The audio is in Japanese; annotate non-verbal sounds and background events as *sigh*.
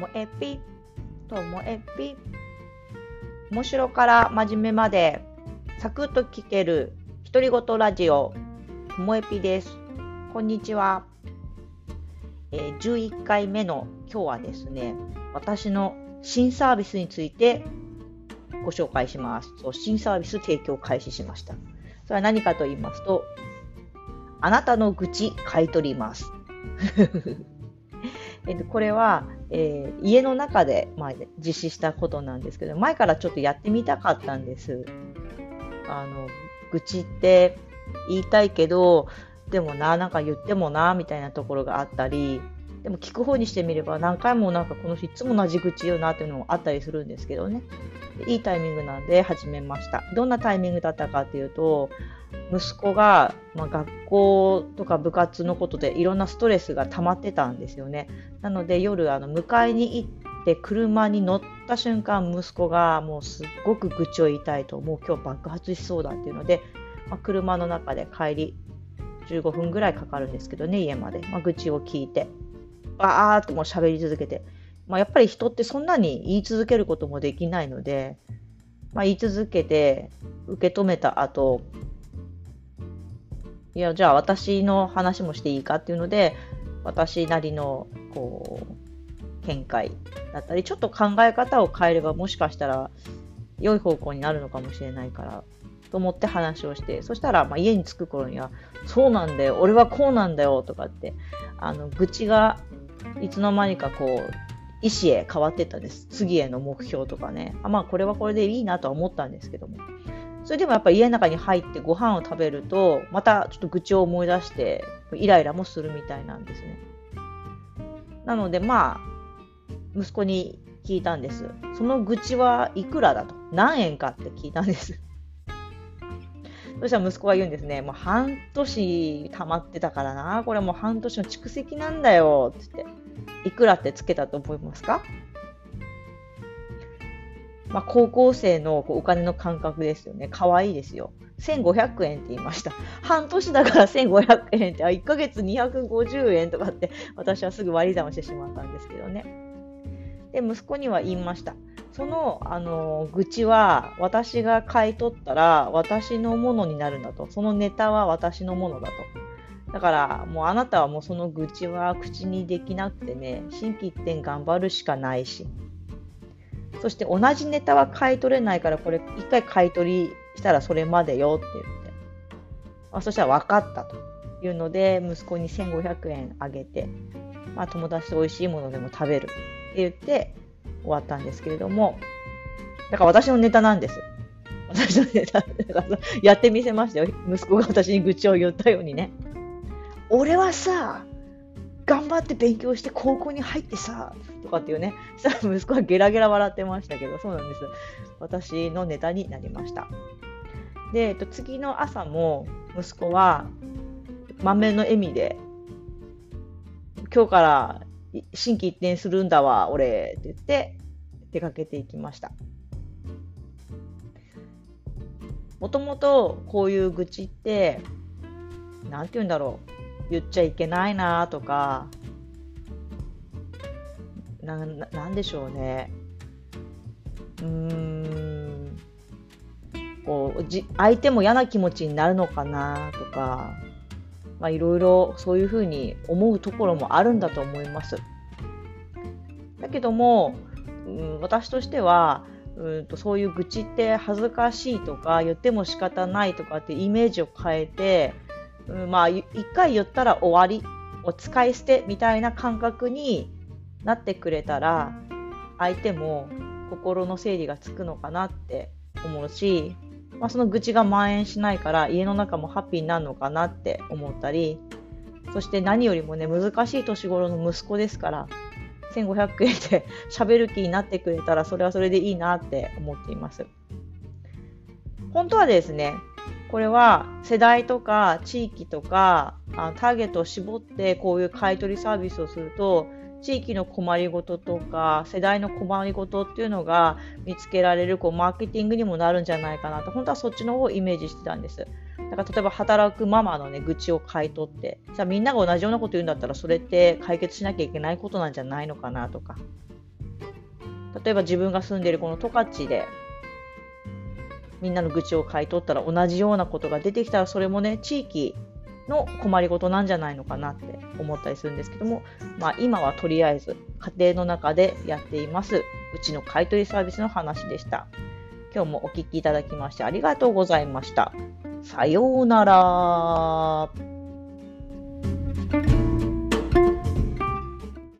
もえぴ、ともえぴ。面白から真面目まで、サクッと聞ける独り言ラジオ、ともえぴです。こんにちは。えー、11回目の今日はですね、私の新サービスについてご紹介します。そう新サービス提供開始しました。それは何かと言いますと、あなたの愚痴買い取ります。えっと、これは、えー、家の中で、まあ、実施したことなんですけど、前からちょっとやってみたかったんです。あの、愚痴って言いたいけど、でもな、なんか言ってもな、みたいなところがあったり、でも聞く方にしてみれば何回もなんかこの人いつも同じ口言うなっていうのもあったりするんですけどね。いいタイミングなんで始めました。どんなタイミングだったかっていうと、息子が、まあ、学校とか部活のことでいろんなストレスが溜まってたんですよね。なので夜あの迎えに行って車に乗った瞬間息子がもうすっごく愚痴を言いたいともう今日爆発しそうだっていうので、まあ、車の中で帰り15分ぐらいかかるんですけどね家まで、まあ、愚痴を聞いてバーッともう喋り続けて、まあ、やっぱり人ってそんなに言い続けることもできないので、まあ、言い続けて受け止めた後いやじゃあ私の話もしていいかっていうので私なりのこう見解だったりちょっと考え方を変えればもしかしたら良い方向になるのかもしれないからと思って話をしてそしたらまあ家に着く頃にはそうなんだよ俺はこうなんだよとかってあの愚痴がいつの間にかこう意思へ変わってったんです。次への目標とかね。あまあこれはこれでいいなとは思ったんですけども。それでもやっぱり家の中に入ってご飯を食べると、またちょっと愚痴を思い出して、イライラもするみたいなんですね。なのでまあ、息子に聞いたんです。その愚痴はいくらだと。何円かって聞いたんです。そしたら息子が言うんですね。もう半年溜まってたからな。これもう半年の蓄積なんだよ。つって。いくらってつけたと思いますか？まあ、高校生のお金の感覚ですよね。可愛いですよ。1500円って言いました。半年だから1500円って、あ、1ヶ月250円とかって私はすぐ割り算をしてしまったんですけどね。で、息子には言いました。その、あの、愚痴は私が買い取ったら私のものになるんだと。そのネタは私のものだと。だからもうあなたはもうその愚痴は口にできなくてね、心機一転頑張るしかないし。そして同じネタは買い取れないからこれ一回買い取りしたらそれまでよって言って。あ、そしたら分かったというので息子に1500円あげて、まあ、友達と美味しいものでも食べるって言って終わったんですけれども、だから私のネタなんです。私のネタ、だからやってみせましたよ。息子が私に愚痴を言ったようにね。俺はさ、頑張って勉強して高校に入ってさ、とかっていうね、そしたら息子はゲラゲラ笑ってましたけど、そうなんです。私のネタになりました。で、えっと、次の朝も息子は満面の笑みで、今日から心機一転するんだわ、俺って言って出かけていきました。もともとこういう愚痴って、なんて言うんだろう。言っちゃいけないなとか、ななんでしょうね。うーん。こうじ相手も嫌な気持ちになるのかなとか、まあ、いろいろそういうふうに思うところもあるんだと思います。だけども、うん、私としてはうんとそういう愚痴って恥ずかしいとか言っても仕方ないとかってイメージを変えて、うん、まあ一回言ったら終わりお使い捨てみたいな感覚になってくれたら相手も心の整理がつくのかなって思うしまあ、その愚痴が蔓延しないから家の中もハッピーになるのかなって思ったりそして何よりもね難しい年頃の息子ですから1500円で *laughs* 喋る気になってくれたらそれはそれでいいなって思っています。本当はですねこれは世代とか地域とかターゲットを絞ってこういう買い取りサービスをすると地域の困りごととか世代の困りごとっていうのが見つけられるこうマーケティングにもなるんじゃないかなと本当はそっちの方をイメージしてたんです。だから例えば働くママのね愚痴を買い取ってじゃあみんなが同じようなこと言うんだったらそれって解決しなきゃいけないことなんじゃないのかなとか例えば自分が住んでいるこの十勝で、みんなの愚痴を買い取ったら同じようなことが出てきたら、それもね、地域の困りごとなんじゃないのかなって思ったりするんですけども、まあ、今はとりあえず家庭の中でやっていますうちの買取サービスの話でした。今日もお聴きいただきましてありがとうございました。さようなら。